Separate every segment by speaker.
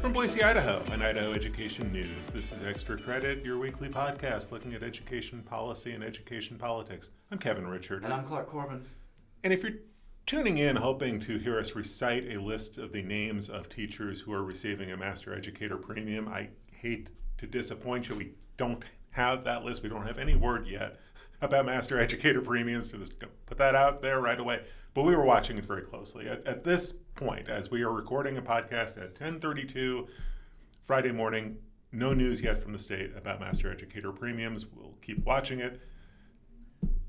Speaker 1: From Boise, Idaho, and Idaho Education News, this is Extra Credit, your weekly podcast looking at education policy and education politics. I'm Kevin Richert.
Speaker 2: And I'm Clark Corbin.
Speaker 1: And if you're tuning in hoping to hear us recite a list of the names of teachers who are receiving a Master Educator Premium, I hate to disappoint you. We don't have that list. We don't have any word yet about Master Educator Premiums. To just put that out there right away. But we were watching it very closely. At, at this point, as we are recording a podcast at 10:32 Friday morning, no news yet from the state about Master Educator Premiums. We'll keep watching it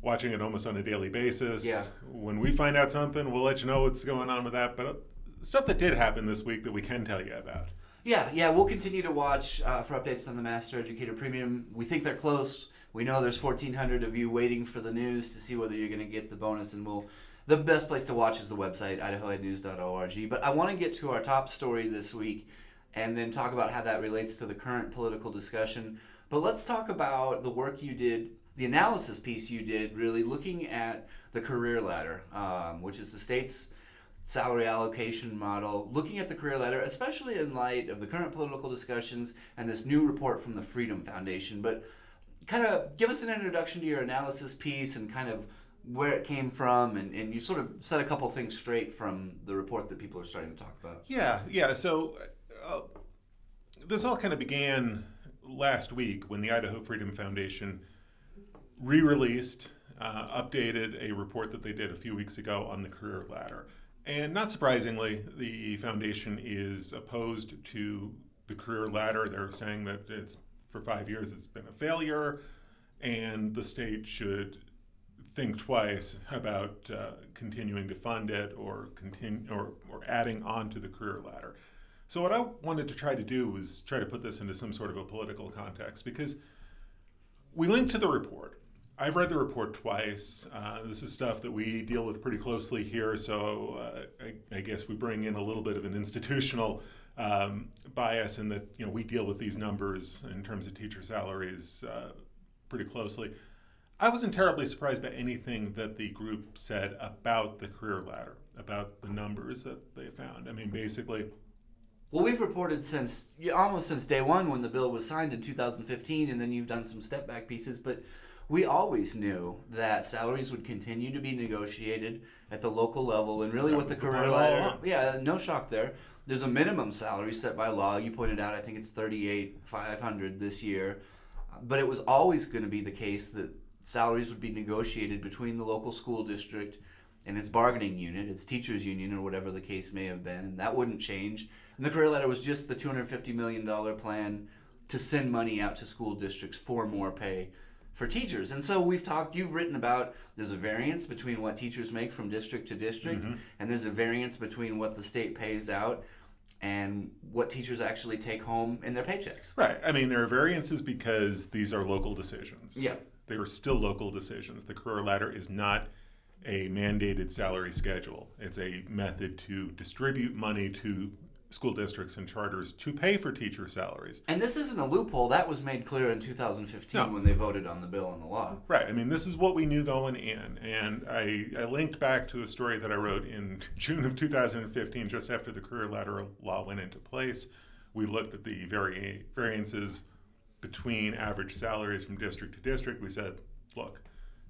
Speaker 1: watching it almost on a daily basis.
Speaker 2: Yeah.
Speaker 1: When we find out something, we'll let you know what's going on with that. But uh, stuff that did happen this week that we can tell you about.
Speaker 2: Yeah, yeah, we'll continue to watch uh, for updates on the Master Educator Premium. We think they're close. We know there's 1,400 of you waiting for the news to see whether you're going to get the bonus, and we'll. The best place to watch is the website idahoednews.org. But I want to get to our top story this week, and then talk about how that relates to the current political discussion. But let's talk about the work you did the analysis piece you did, really looking at the career ladder, um, which is the state's salary allocation model, looking at the career ladder, especially in light of the current political discussions and this new report from the Freedom Foundation. But kind of give us an introduction to your analysis piece and kind of where it came from, and, and you sort of set a couple things straight from the report that people are starting to talk about.
Speaker 1: Yeah, yeah. So uh, this all kind of began last week when the Idaho Freedom Foundation re released, uh, updated a report that they did a few weeks ago on the career ladder. And not surprisingly, the foundation is opposed to the career ladder. They're saying that it's for five years it's been a failure, and the state should think twice about uh, continuing to fund it or continue or, or adding on to the career ladder. So what I wanted to try to do was try to put this into some sort of a political context because we linked to the report I've read the report twice. Uh, this is stuff that we deal with pretty closely here, so uh, I, I, guess we bring in a little bit of an institutional um, bias in that you know we deal with these numbers in terms of teacher salaries uh, pretty closely. I wasn't terribly surprised by anything that the group said about the career ladder, about the numbers that they found. I mean, basically.
Speaker 2: Well, we've reported since almost since day one when the bill was signed in 2015, and then you've done some step back pieces, but we always knew that salaries would continue to be negotiated at the local level and really
Speaker 1: that
Speaker 2: with the career ladder yeah no shock there there's a minimum salary set by law you pointed out i think it's 38 500 this year but it was always going to be the case that salaries would be negotiated between the local school district and its bargaining unit its teachers union or whatever the case may have been and that wouldn't change and the career ladder was just the $250 million plan to send money out to school districts for more pay for teachers. And so we've talked, you've written about there's a variance between what teachers make from district to district, mm-hmm. and there's a variance between what the state pays out and what teachers actually take home in their paychecks.
Speaker 1: Right. I mean, there are variances because these are local decisions.
Speaker 2: Yeah.
Speaker 1: They are still local decisions. The career ladder is not a mandated salary schedule. It's a method to distribute money to school districts and charters to pay for teacher salaries.
Speaker 2: And this isn't a loophole. That was made clear in 2015 no. when they voted on the bill and the law.
Speaker 1: Right. I mean, this is what we knew going in. And I, I linked back to a story that I wrote in June of 2015, just after the career ladder law went into place. We looked at the vari- variances between average salaries from district to district. We said, look,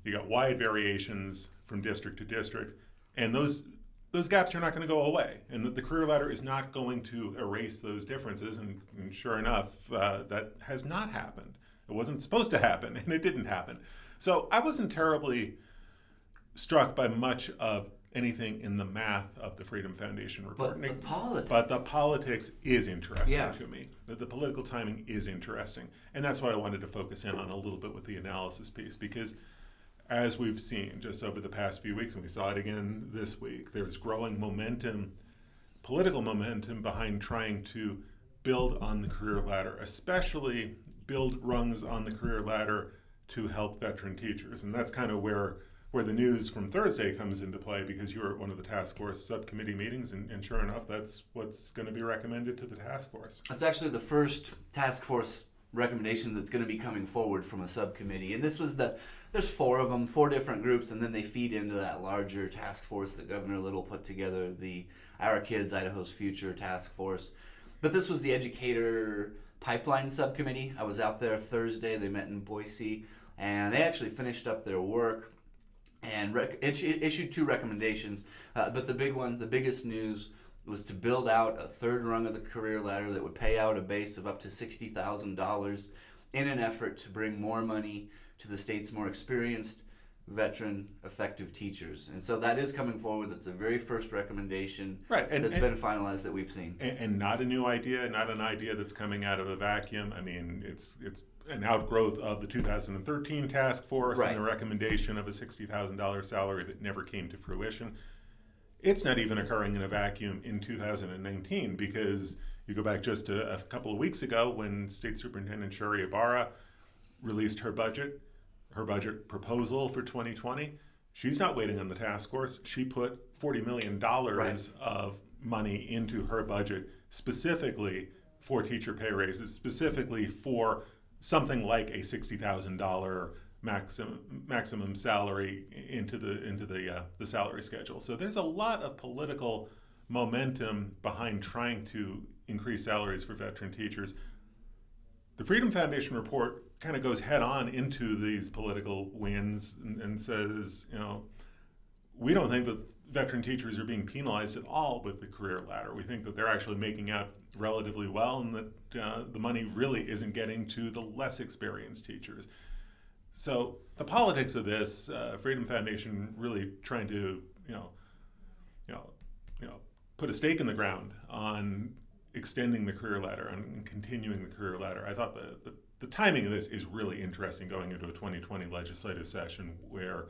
Speaker 1: you got wide variations from district to district. And those those gaps are not going to go away, and the, the, career ladder is not going to erase those differences. And, and sure enough, uh, that has not happened. It wasn't supposed to happen, and it didn't happen. So I wasn't terribly struck by much of anything in the math of the Freedom Foundation report.
Speaker 2: But the politics.
Speaker 1: But the politics is interesting
Speaker 2: yeah.
Speaker 1: to me. The, the political timing is interesting, and that's what I wanted to focus in on a little bit with the analysis piece because as we've seen just over the past few weeks, and we saw it again this week, there's growing momentum, political momentum behind trying to build on the career ladder, especially build rungs on the career ladder to help veteran teachers. And that's kind of where where the news from Thursday comes into play because you were at one of the task force subcommittee meetings, and, and sure enough, that's what's going to be recommended to the task force.
Speaker 2: That's actually the first task force recommendation that's going to be coming forward from a subcommittee. And this was the there's four of them, four different groups, and then they feed into that larger task force that Governor Little put together, the Our Kids Idaho's Future Task Force. But this was the educator pipeline subcommittee. I was out there Thursday. They met in Boise, and they actually finished up their work and rec- issued two recommendations. Uh, but the big one, the biggest news was to build out a third rung of the career ladder that would pay out a base of up to $60,000 in an effort to bring more money to the state's more experienced veteran effective teachers. And so that is coming forward. That's the very first recommendation
Speaker 1: right
Speaker 2: and, that's and, been finalized that we've seen.
Speaker 1: And, and, not a new idea not an idea that's coming out of a vacuum. I mean it's it's an outgrowth of the 2013 task force right. and the recommendation of a $60000 salary that never came to fruition. It's not even occurring in a vacuum in 2019 because you go back just a, a couple of weeks ago when State Superintendent Sherri Ybarra released her budget, her budget proposal for 2020. She's not waiting on the task force. She put $40 million right. of money into her budget specifically for teacher pay raises, specifically for something like a $60,000 maximum maximum salary into the into the uh, the salary schedule. So there's a lot of political momentum behind trying to increase salaries for veteran teachers. The Freedom Foundation report kind of goes head on into these political wins and, and says, you know, we don't think that veteran teachers are being penalized at all with the career ladder. We think that they're actually making out relatively well and that uh, the money really isn't getting to the less experienced teachers. So the politics of this, uh, Freedom Foundation really trying to, you know, you know, you know, put a stake in the ground on extending the career ladder and continuing the career ladder. I thought the, the, the timing of this is really interesting going into a 2020 legislative session where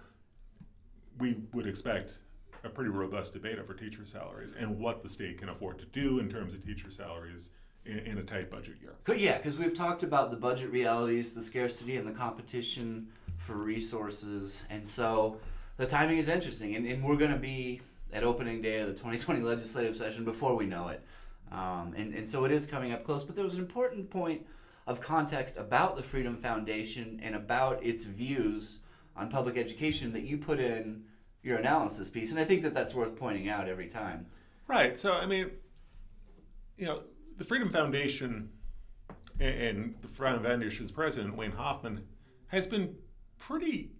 Speaker 1: we would expect a pretty robust debate over teacher salaries and what the state can afford to do in terms of teacher salaries in, in a tight budget year.
Speaker 2: Yeah, because we've talked about the budget realities, the scarcity, and the competition for resources. And so the timing is interesting. And, and we're going to be at opening day of the 2020 legislative session before we know it. Um, and, and so it is coming up close. But there was an important point of context about the Freedom Foundation and about its views on public education that you put in your analysis piece. And I think that that's worth pointing out every time.
Speaker 1: Right. So, I mean, you know, the Freedom Foundation and the Freedom Foundation's president, Wayne Hoffman, has been pretty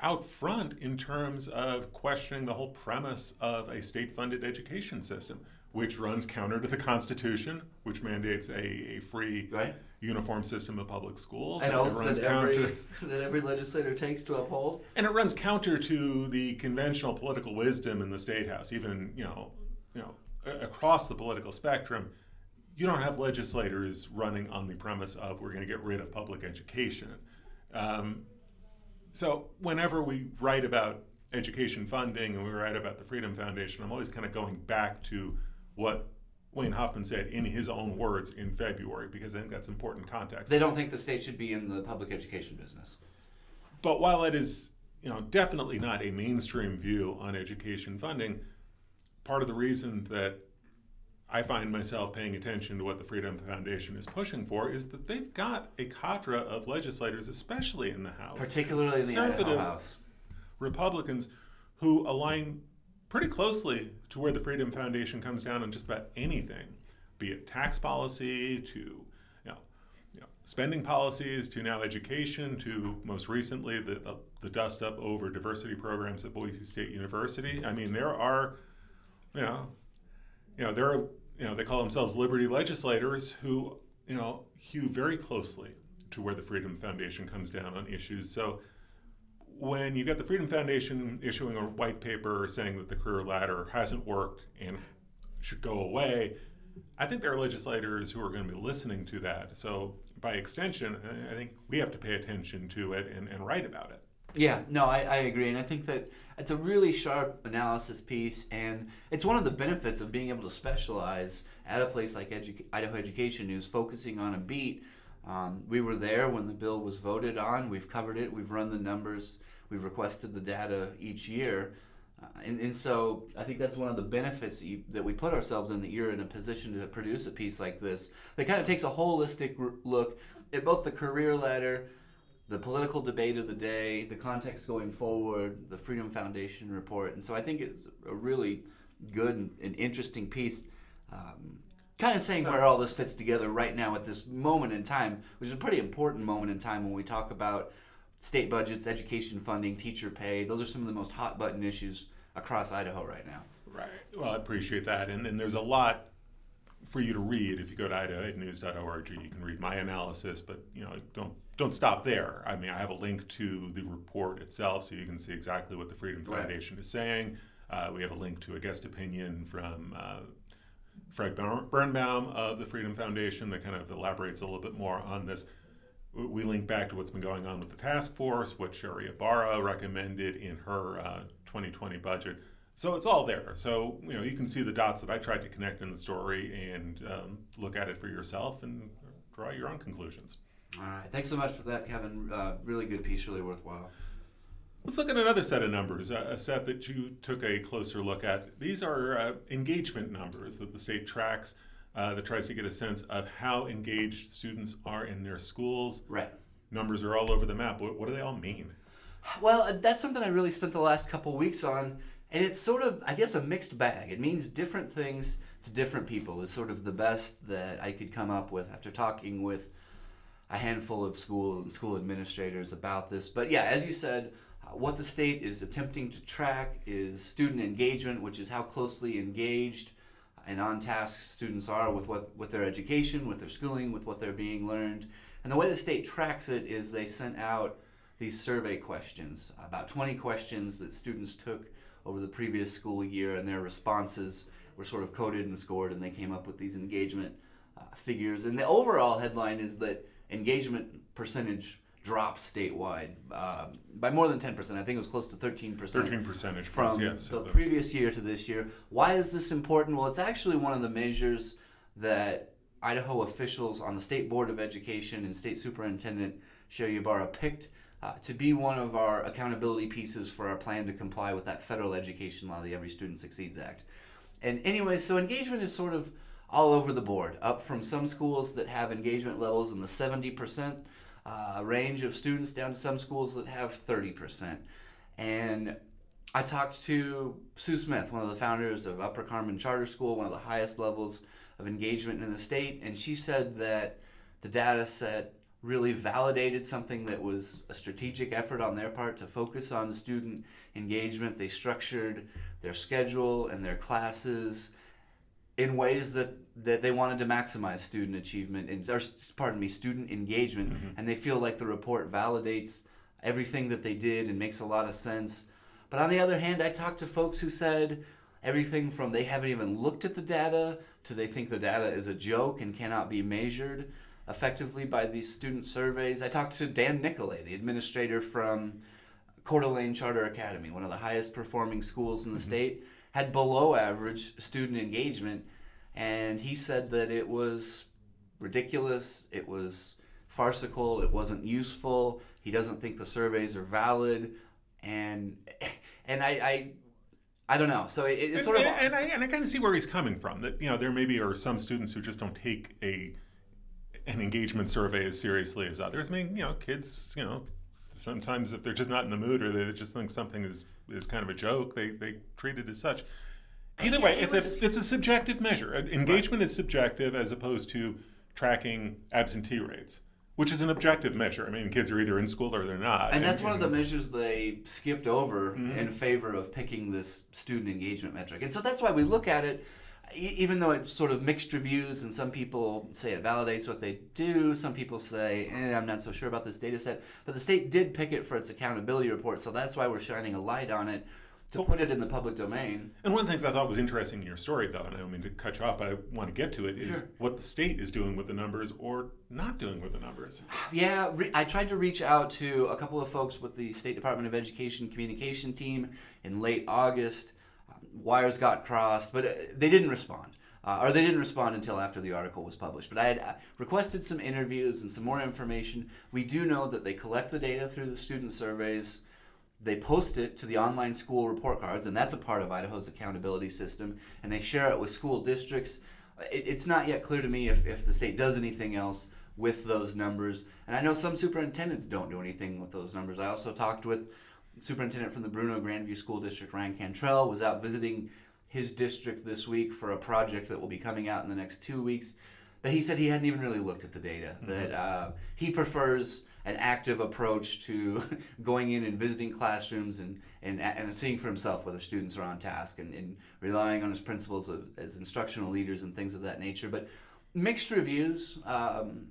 Speaker 1: out front in terms of questioning the whole premise of a state funded education system, which runs counter to the Constitution, which mandates a, a free, right. uniform system of public schools.
Speaker 2: An oath that every, that every legislator takes to uphold.
Speaker 1: And it runs counter to the conventional political wisdom in the State House, even, you know, you know, across the political spectrum you don't have legislators running on the premise of we're going to get rid of public education. Um, so whenever we write about education funding and we write about the Freedom Foundation, I'm always kind of going back to what Wayne Hoffman said in his own words in February because I think that's important context.
Speaker 2: They don't think the state should be in the public education business.
Speaker 1: But while it is, you know, definitely not a mainstream view on education funding, part of the reason that I find myself paying attention to what the Freedom Foundation is pushing for is that they've got a cadre of legislators, especially in the House,
Speaker 2: particularly in the House,
Speaker 1: Republicans who align pretty closely to where the Freedom Foundation comes down on just about anything, be it tax policy to you know, you know spending policies to now education to most recently the, the, the dust up over diversity programs at Boise State University. I mean, there are, you know, you know, there are you know, they call themselves liberty legislators who, you know, hew very closely to where the Freedom Foundation comes down on issues. So when you get the Freedom Foundation issuing a white paper saying that the career ladder hasn't worked and should go away, I think there are legislators who are going to be listening to that. So by extension, I think we have to pay attention to it and, and write about it.
Speaker 2: Yeah, no, I, I agree. And I think that it's a really sharp analysis piece, and it's one of the benefits of being able to specialize at a place like Edu- Idaho Education News, focusing on a beat. Um, we were there when the bill was voted on. We've covered it. We've run the numbers. We've requested the data each year. Uh, and, and so I think that's one of the benefits that, you, that we put ourselves in that you're in a position to produce a piece like this that kind of takes a holistic r- look at both the career ladder, the political debate of the day, the context going forward, the Freedom Foundation report, and so I think it's a really good and, interesting piece. Um, kind of saying where all this fits together right now at this moment in time, which is a pretty important moment in time when we talk about state budgets, education funding, teacher pay. Those are some of the most hot button issues across Idaho right now.
Speaker 1: Right. Well, I appreciate that. And, then there's a lot for you to read if you go to idahonews.org. You can read my analysis, but you know, don't don't stop there. I mean, I have a link to the report itself, so you can see exactly what the Freedom Foundation right. is saying. Uh, we have a link to a guest opinion from uh, Fred Birnbaum of the Freedom Foundation that kind of elaborates a little bit more on this. We link back to what's been going on with the task force, what Sherri Ybarra recommended in her uh, 2020 budget. So it's all there. So you know you can see the dots that I tried to connect in the story and um, look at it for yourself and draw your own conclusions.
Speaker 2: All right. Thanks so much for that, Kevin. Uh, really good piece, really worthwhile.
Speaker 1: Let's look at another set of numbers, a set that you took a closer look at. These are uh, engagement numbers that the state tracks uh, that tries to get a sense of how engaged students are in their schools.
Speaker 2: Right.
Speaker 1: Numbers are all over the map. What, what do they all mean?
Speaker 2: Well, uh, that's something I really spent the last couple weeks on, and it's sort of, I guess, a mixed bag. It means different things to different people, is sort of the best that I could come up with after talking with a handful of school and school administrators about this. But yeah, as you said, what the state is attempting to track is student engagement, which is how closely engaged and on task students are with what with their education, with their schooling, with what they're being learned. And the way the state tracks it is they sent out these survey questions, about 20 questions that students took over the previous school year, and their responses were sort of coded and scored, and they came up with these engagement uh, figures. And the overall headline is that engagement percentage dropped statewide um, by more than 10%. I think it was close to 13%.
Speaker 1: 13 percentage
Speaker 2: from the previous year to this year. Why is this important? Well, it's actually one of the measures that Idaho officials on the State Board of Education and State Superintendent Sherri Ybarra picked uh, to be one of our accountability pieces for our plan to comply with that federal education law, the Every Student Succeeds Act. And anyway, so engagement is sort of all over the board, up from some schools that have engagement levels in the 70% uh, range of students down to some schools that have 30%. And I talked to Sue Smith, one of the founders of Upper Carmen Charter School, one of the highest levels of engagement in the state, and she said that the data set really validated something that was a strategic effort on their part to focus on student engagement. They structured their schedule and their classes in ways that that they wanted to maximize student achievement and or pardon me student engagement mm-hmm. and they feel like the report validates everything that they did and makes a lot of sense but on the other hand i talked to folks who said everything from they haven't even looked at the data to they think the data is a joke and cannot be measured effectively by these student surveys i talked to dan nicklay the administrator from Coeur d'Alene Charter Academy, one of the highest performing schools in the mm-hmm. state, had below average student engagement and he said that it was ridiculous, it was farcical, it wasn't useful. He doesn't think the surveys are valid, and and I. I I don't know. So it, it's
Speaker 1: and,
Speaker 2: sort of,
Speaker 1: and, I and I kind of see where he's coming from. That you know there maybe are some students who just don't take a an engagement survey as seriously as others. I mean, you know, kids, you know, sometimes if they're just not in the mood or they just think something is is kind of a joke, they they treat it as such. Either way, it's a it's a subjective measure. Engagement right. is subjective as opposed to tracking absentee rates, which is an objective measure. I mean, kids are either in school or they're not.
Speaker 2: And, and that's one of the measures they skipped over mm-hmm. in favor of picking this student engagement metric. And so that's why we look at it even though it's sort of mixed reviews and some people say it validates what they do some people say eh, i'm not so sure about this data set but the state did pick it for its accountability report so that's why we're shining a light on it to well, put it in the public domain.
Speaker 1: And one of the things I thought was interesting in your story, though, and I don't mean to cut you off, but I want to get to it, is sure. what the state is doing with the numbers or not doing with the numbers.
Speaker 2: Yeah, re- I tried to reach out to a couple of folks with the State Department of Education communication team in late August. Wires got crossed, but uh, they didn't respond. Uh, or they didn't respond until after the article was published. But I had uh, requested some interviews and some more information. We do know that they collect the data through the student surveys they post it to the online school report cards, and that's a part of Idaho's accountability system, and they share it with school districts. It, it's not yet clear to me if, if the state does anything else with those numbers. And I know some superintendents don't do anything with those numbers. I also talked with superintendent from the Bruneau Grandview School District, Ryan Cantrell, was out visiting his district this week for a project that will be coming out in the next two weeks. But he said he hadn't even really looked at the data. Mm-hmm. That uh, he prefers an active approach to going in and visiting classrooms and, and, and seeing for himself whether students are on task and, and relying on his principals of, as instructional leaders and things of that nature. But mixed reviews um,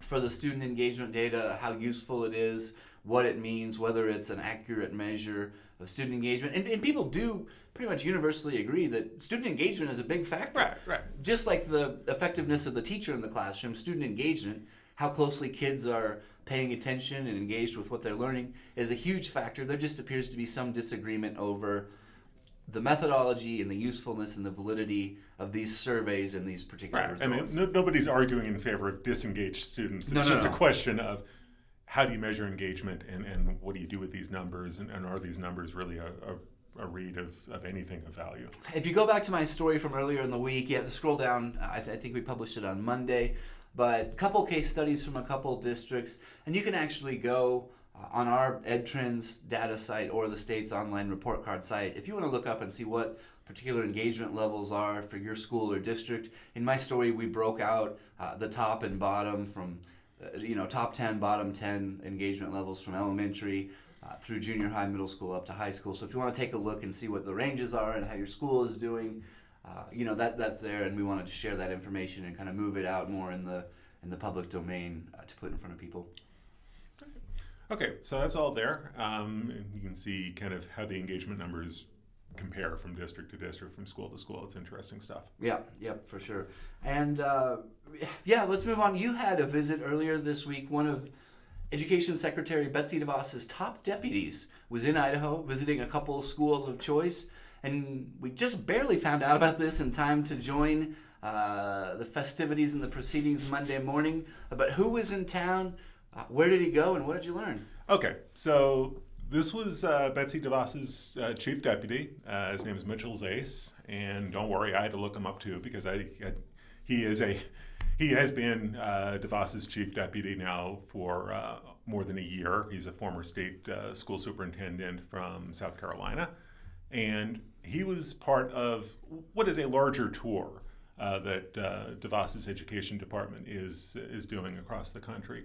Speaker 2: for the student engagement data, how useful it is, what it means, whether it's an accurate measure of student engagement. And, and people do pretty much universally agree that student engagement is a big factor.
Speaker 1: Right, right.
Speaker 2: Just like the effectiveness of the teacher in the classroom, student engagement, how closely kids are paying attention and engaged with what they're learning, is a huge factor. There just appears to be some disagreement over the methodology and the usefulness and the validity of these surveys and these particular
Speaker 1: right.
Speaker 2: results.
Speaker 1: I mean, no, nobody's arguing in favor of disengaged students. It's
Speaker 2: no, no,
Speaker 1: just
Speaker 2: no.
Speaker 1: a question of how do you measure engagement and, and what do you do with these numbers and, and are these numbers really a, a, a, read of, of anything of value?
Speaker 2: If you go back to my story from earlier in the week, you have to scroll down. I, th- I think we published it on Monday, but a couple case studies from a couple districts, and you can actually go uh, on our EdTrends data site or the state's online report card site if you want to look up and see what particular engagement levels are for your school or district. In my story, we broke out uh, the top and bottom from uh, you know top 10 bottom 10 engagement levels from elementary uh, through junior high middle school up to high school. So if you want to take a look and see what the ranges are and how your school is doing uh, you know that that's there and we wanted to share that information and kind of move it out more in the in the public domain uh, to put in front of people.
Speaker 1: Okay so that's all there. Um, you can see kind of how the engagement numbers compare from district to district, from school to school. It's interesting stuff.
Speaker 2: Yeah, yep, for sure. And uh, yeah, let's move on. You had a visit earlier this week. One of Education Secretary Betsy DeVos's top deputies was in Idaho visiting a couple of schools of choice. And we just barely found out about this in time to join uh, the festivities and the proceedings Monday morning. But who was in town? Uh, where did he go? And what did you learn?
Speaker 1: Okay, so this was uh, Betsy DeVos's uh, chief deputy. Uh, his name is Mitchell Zais, and don't worry, I had to look him up too because I, I he is a he has been uh, DeVos's chief deputy now for uh, more than a year. He's a former state uh, school superintendent from South Carolina, and he was part of what is a larger tour that DeVos's education department is is doing across the country.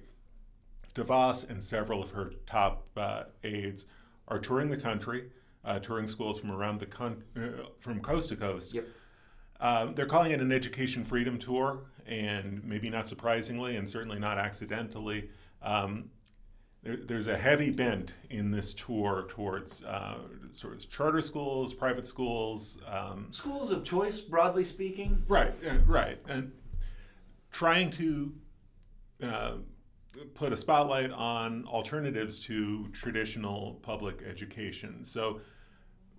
Speaker 1: DeVos and several of her top uh, aides are touring the country, uh, touring schools from around the con- uh, from coast to coast.
Speaker 2: Yep.
Speaker 1: Um, they're calling it an education freedom tour, and maybe not surprisingly, and certainly not accidentally, um, there, there's a heavy bent in this tour towards uh, sort of charter schools, private schools, um,
Speaker 2: schools of choice, broadly speaking.
Speaker 1: Right, uh, right, and trying to uh, put a spotlight on alternatives to traditional public education. So,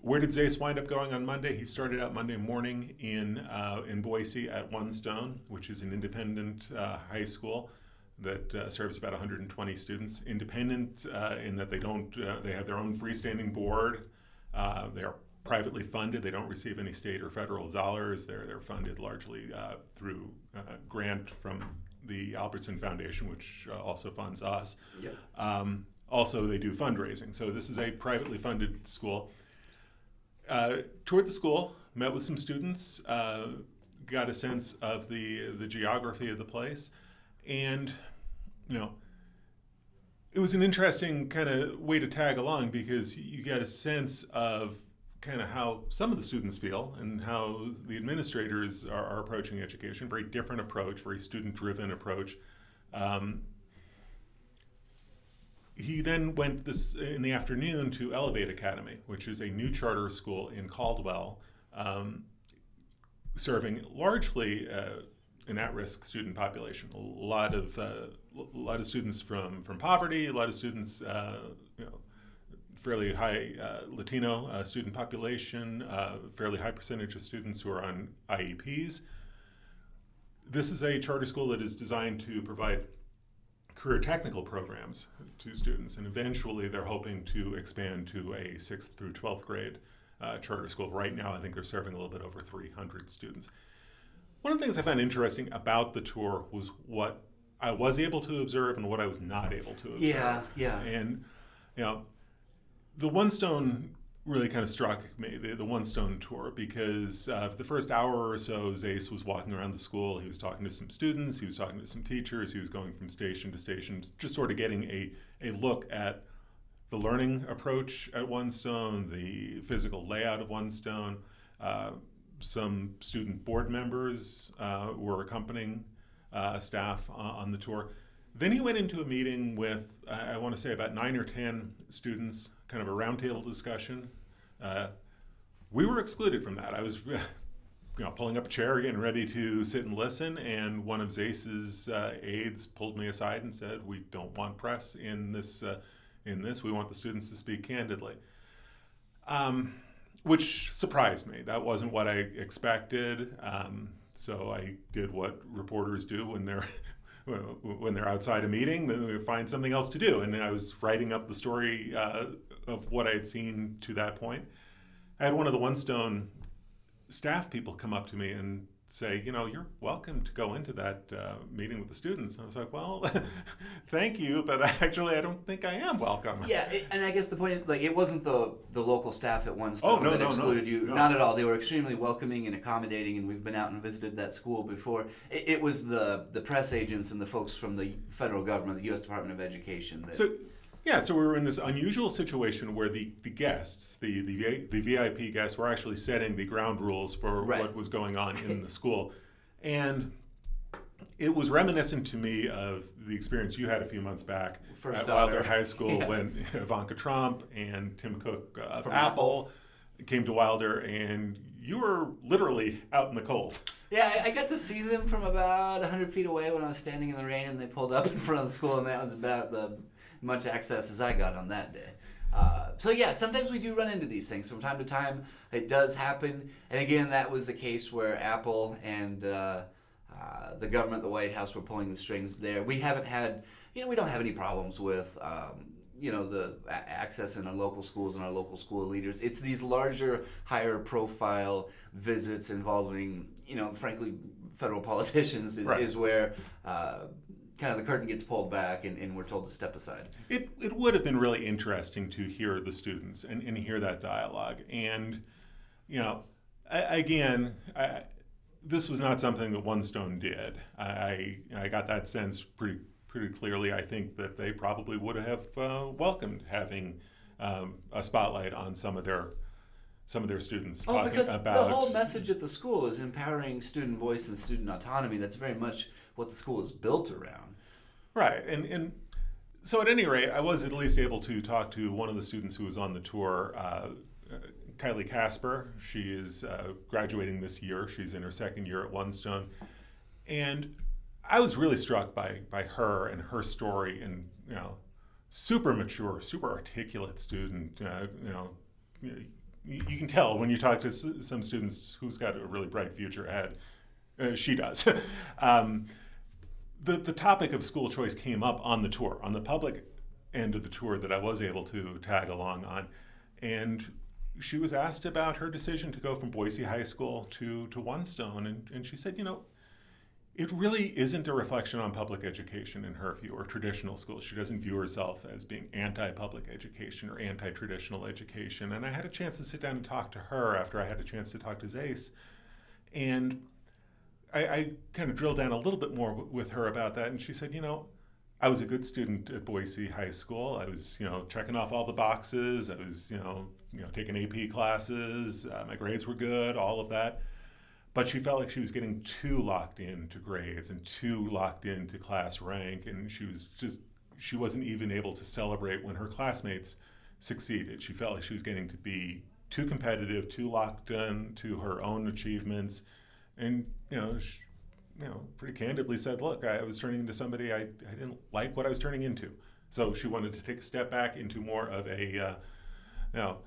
Speaker 1: where did Zais wind up going on Monday? He started out Monday morning in uh, in Boise at One Stone, which is an independent uh, high school that uh, serves about 120 students. Independent uh, in that they don't uh, they have their own freestanding board. Uh, they are privately funded. They don't receive any state or federal dollars. They're they're funded largely through grant from the Albertson Foundation, which uh, also funds us.
Speaker 2: Yep.
Speaker 1: Um, also, they do fundraising. So this is a privately funded school. Uh, toured the school, met with some students, uh, got a sense of the the geography of the place, and you know, it was an interesting kind of way to tag along because you get a sense of kind of how some of the students feel and how the administrators are, are approaching education. Very different approach, very student driven approach. Um, he then went this in the afternoon to Elevate Academy, which is a new charter school in Caldwell, um, serving largely uh, an at-risk student population. A lot of uh, a lot of students from from poverty, a lot of students, uh, you know, fairly high uh, Latino uh, student population, uh, fairly high percentage of students who are on IEPs. This is a charter school that is designed to provide career technical programs to students, and eventually they're hoping to expand to a sixth through 12th grade uh, charter school. Right now, I think they're serving a little bit over 300 students. One of the things I found interesting about the tour was what I was able to observe and what I was not able to observe.
Speaker 2: Yeah, yeah.
Speaker 1: And, you know, the One Stone really kind of struck me the, the One Stone tour because uh, for the first hour or so, Zais was walking around the school. He was talking to some students, he was talking to some teachers, he was going from station to station, just sort of getting a, a look at the learning approach at One Stone, the physical layout of One Stone. Uh, some student board members uh, were accompanying uh, staff on the tour. Then he went into a meeting with, I want to say, about nine or ten students, kind of a roundtable discussion. Uh, we were excluded from that. I was, you know, pulling up a chair, getting ready to sit and listen, and one of Zais's uh, aides pulled me aside and said, "We don't want press in this. Uh, in this, we want the students to speak candidly." Um, which surprised me. That wasn't what I expected. Um, so I did what reporters do when they're when they're outside a meeting, then they find something else to do. And I was writing up the story uh, of what I had seen to that point. I had one of the One Stone staff people come up to me and say, you know, you're welcome to go into that uh, meeting with the students. And I was like, well, thank you, but actually, I don't think I am welcome.
Speaker 2: Yeah, it, and I guess the point is, like, it wasn't the the local staff at One Stone
Speaker 1: oh, no,
Speaker 2: that
Speaker 1: no,
Speaker 2: excluded
Speaker 1: no,
Speaker 2: you.
Speaker 1: no.
Speaker 2: Not at all. They were extremely welcoming and accommodating, and we've been out and visited that school before. It, it was the the press agents and the folks from the federal government, the U.S. Department of Education. That,
Speaker 1: So, yeah, so we were in this unusual situation where the, the guests, the, the, the VIP guests, were actually setting the ground rules for
Speaker 2: Right.
Speaker 1: what was going on in the school. And it was reminiscent to me of the experience you had a few months back
Speaker 2: First
Speaker 1: at
Speaker 2: daughter.
Speaker 1: Wilder High School
Speaker 2: Yeah.
Speaker 1: when Ivanka Trump and Tim Cook uh, of
Speaker 2: From
Speaker 1: Apple, came to Wilder, and you were literally out in the cold.
Speaker 2: Yeah, I, I got to see them from about 100 feet away when I was standing in the rain and they pulled up in front of the school, and that was about the much access as I got on that day. Uh, so, yeah, sometimes we do run into these things. From time to time, it does happen. And again, that was the case where Apple and uh, uh, the government, the White House, were pulling the strings there. We haven't had, you know, we don't have any problems with. Um, you know the a- access in our local schools and our local school leaders. It's these larger, higher profile visits involving, you know, frankly, federal politicians is,
Speaker 1: Right.
Speaker 2: is where uh, kind of the curtain gets pulled back and, and we're told to step aside.
Speaker 1: It, it would have been really interesting to hear the students and, and hear that dialogue. And, you know, I, again, I, this was not something that One Stone did. I, I got that sense pretty pretty clearly. I think that they probably would have uh, welcomed having um, a spotlight on some of their some of their students
Speaker 2: Oh,
Speaker 1: talking
Speaker 2: because
Speaker 1: about
Speaker 2: the whole message at the school is empowering student voice and student autonomy. That's very much what the school is built around.
Speaker 1: Right, and and so at any rate, I was at least able to talk to one of the students who was on the tour, uh, Kylie Casper. She is uh, graduating this year. She's in her second year at One Stone, and I was really struck by by her and her story, and you know, super mature, super articulate student. Uh, you know. You, can tell when you talk to some students who's got a really bright future ahead. Uh, she does. um, the, the topic of school choice came up on the tour, on the public end of the tour that I was able to tag along on. And she was asked about her decision to go from Boise High School to, to One Stone. And, and she said, you know, it really isn't a reflection on public education in her view or traditional schools. She doesn't view herself as being anti public education or anti traditional education. And I had a chance to sit down and talk to her after I had a chance to talk to Zais. And I, I kind of drilled down a little bit more w- with her about that, and she said, you know, I was a good student at Boise High School. I was, you know, checking off all the boxes. I was, you know, you know, taking AP classes. Uh, my grades were good, all of that. But she felt like she was getting too locked into grades and too locked into class rank, and she was just she wasn't even able to celebrate when her classmates succeeded. She felt like she was getting to be too competitive, too locked in to her own achievements, and you know, she, you know, pretty candidly said, "Look, I was turning into somebody I, I didn't like what I was turning into." So she wanted to take a step back into more of a, uh, you know,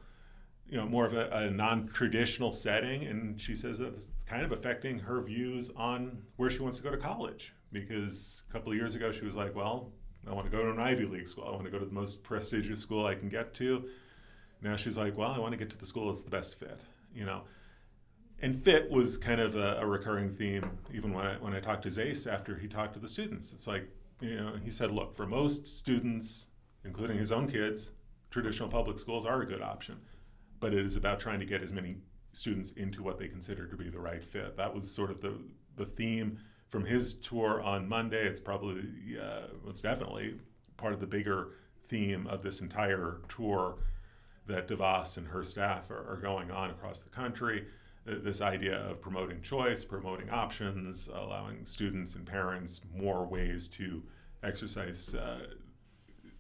Speaker 1: you know, more of a, a non-traditional setting, and she says that it's kind of affecting her views on where she wants to go to college. Because a couple of years ago, she was like, "Well, I want to go to an Ivy League school. I want to go to the most prestigious school I can get to." Now she's like, "Well, I want to get to the school that's the best fit." You know, and fit was kind of a, a recurring theme even when I, when I talked to Zais after he talked to the students. It's like, you know, he said, look, for most students, including his own kids, traditional public schools are a good option. but it is about trying to get as many students into what they consider to be the right fit. That was sort of the the theme from his tour on Monday. It's probably uh, it's definitely part of the bigger theme of this entire tour that DeVos and her staff are, are going on across the country. This idea of promoting choice, promoting options, allowing students and parents more ways to exercise uh,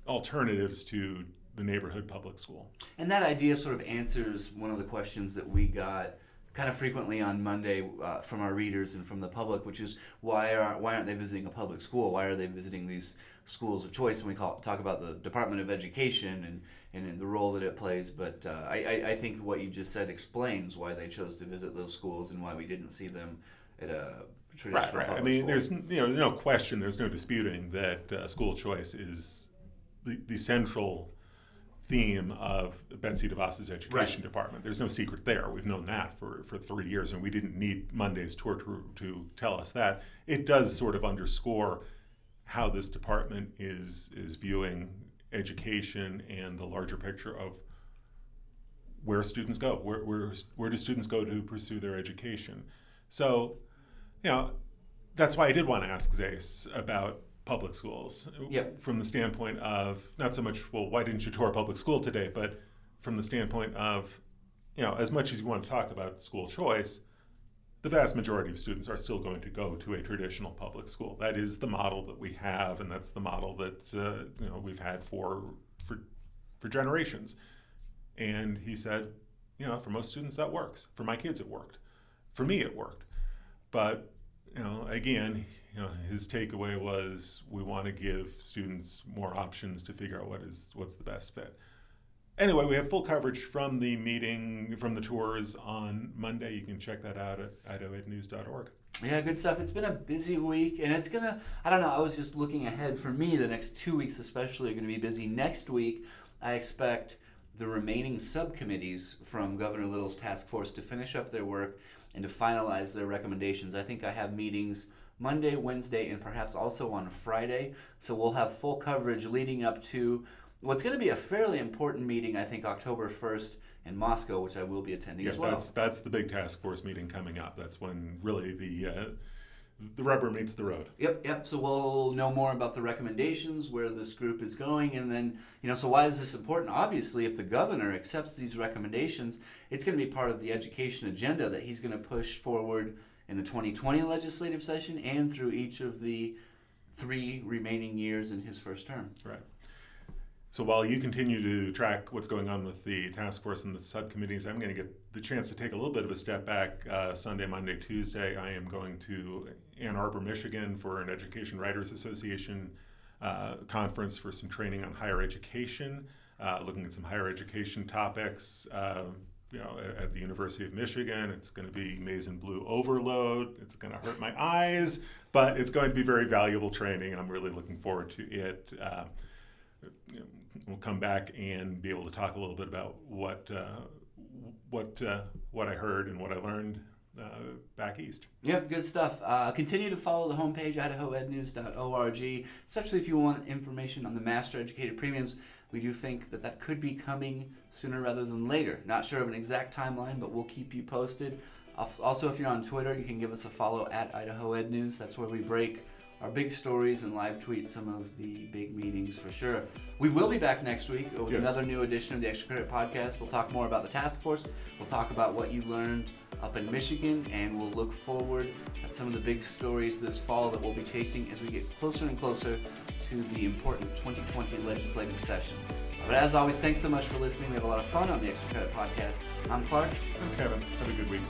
Speaker 1: alternatives to the neighborhood public school.
Speaker 2: And that idea sort of answers one of the questions that we got kind of frequently on Monday uh, from our readers and from the public, which is why are why aren't they visiting a public school? Why are they visiting these schools of choice? When we call talk about the Department of Education and and the role that it plays. But uh, I, I think what you just said explains why they chose to visit those schools and why we didn't see them at a traditional.
Speaker 1: Right, right. I mean, school. there's you know no question, there's no disputing that uh, school choice is the, the central theme of Betsy DeVos's education right. department. There's no secret there. We've known that for, for three years, and we didn't need Monday's tour to, to tell us that. It does sort of underscore how this department is is viewing education and the larger picture of where students go. Where, where, where do students go to pursue their education? So, you know, that's why I did want to ask Zais about public schools
Speaker 2: yep.
Speaker 1: from the standpoint of not so much well why didn't you tour public school today but from the standpoint of you know as much as you want to talk about school choice the vast majority of students are still going to go to a traditional public school. That is the model that we have and that's the model that uh, you know we've had for for for generations. And he said you know for most students that works. For my kids it worked. For me it worked. But you know again you know, his takeaway was we want to give students more options to figure out what is what's the best fit. Anyway, we have full coverage from the meeting, from the tours on Monday. You can check that out at idahoednews.org.
Speaker 2: Yeah, good stuff. It's been a busy week, and it's gonna. I don't know. I was just looking ahead for me. The next two weeks, especially, are to be busy. Next week, I expect the remaining subcommittees from Governor Little's task force to finish up their work and to finalize their recommendations. I think I have meetings Monday, Wednesday, and perhaps also on Friday. So we'll have full coverage leading up to what's going to be a fairly important meeting, I think, October 1st in Moscow, which I will be attending
Speaker 1: yeah,
Speaker 2: as well.
Speaker 1: That's, that's the big task force meeting coming up. That's when really the uh, the rubber meets the road.
Speaker 2: Yep, yep. So we'll know more about the recommendations, where this group is going, and then, you know, so why is this important? Obviously, if the governor accepts these recommendations, it's going to be part of the education agenda that he's going to push forward in the 2020 legislative session and through each of the three remaining years in his first term.
Speaker 1: Right. So while you continue to track what's going on with the task force and the subcommittees, I'm going to get the chance to take a little bit of a step back. Uh, Sunday, Monday, Tuesday, I am going to Ann Arbor, Michigan for an Education Writers Association uh, conference for some training on higher education, uh, looking at some higher education topics. Uh, you know, at the University of Michigan. It's going to be maize and blue overload. It's going to hurt my eyes, but it's going to be very valuable training, and I'm really looking forward to it. Uh, you know, we'll come back and be able to talk a little bit about what uh, what uh, what I heard and what I learned uh, back east.
Speaker 2: Yep, good stuff. Uh, continue to follow the homepage, idahoednews.org, especially if you want information on the Master Educator Premiums. We do think that that could be coming sooner rather than later. Not sure of an exact timeline, but we'll keep you posted. Also, if you're on Twitter, you can give us a follow at Idaho Ed News. That's where we break our big stories and live tweet some of the big meetings for sure. We will be back next week with yes. another new edition of the Extra Credit Podcast. We'll talk more about the task force. We'll talk about what you learned up in Michigan, and we'll look forward at some of the big stories this fall that we'll be chasing as we get closer and closer to the important 2020 legislative session. But as always, thanks so much for listening. We have a lot of fun on the Extra Credit Podcast. I'm Clark.
Speaker 1: I'm Kevin. Have a good week.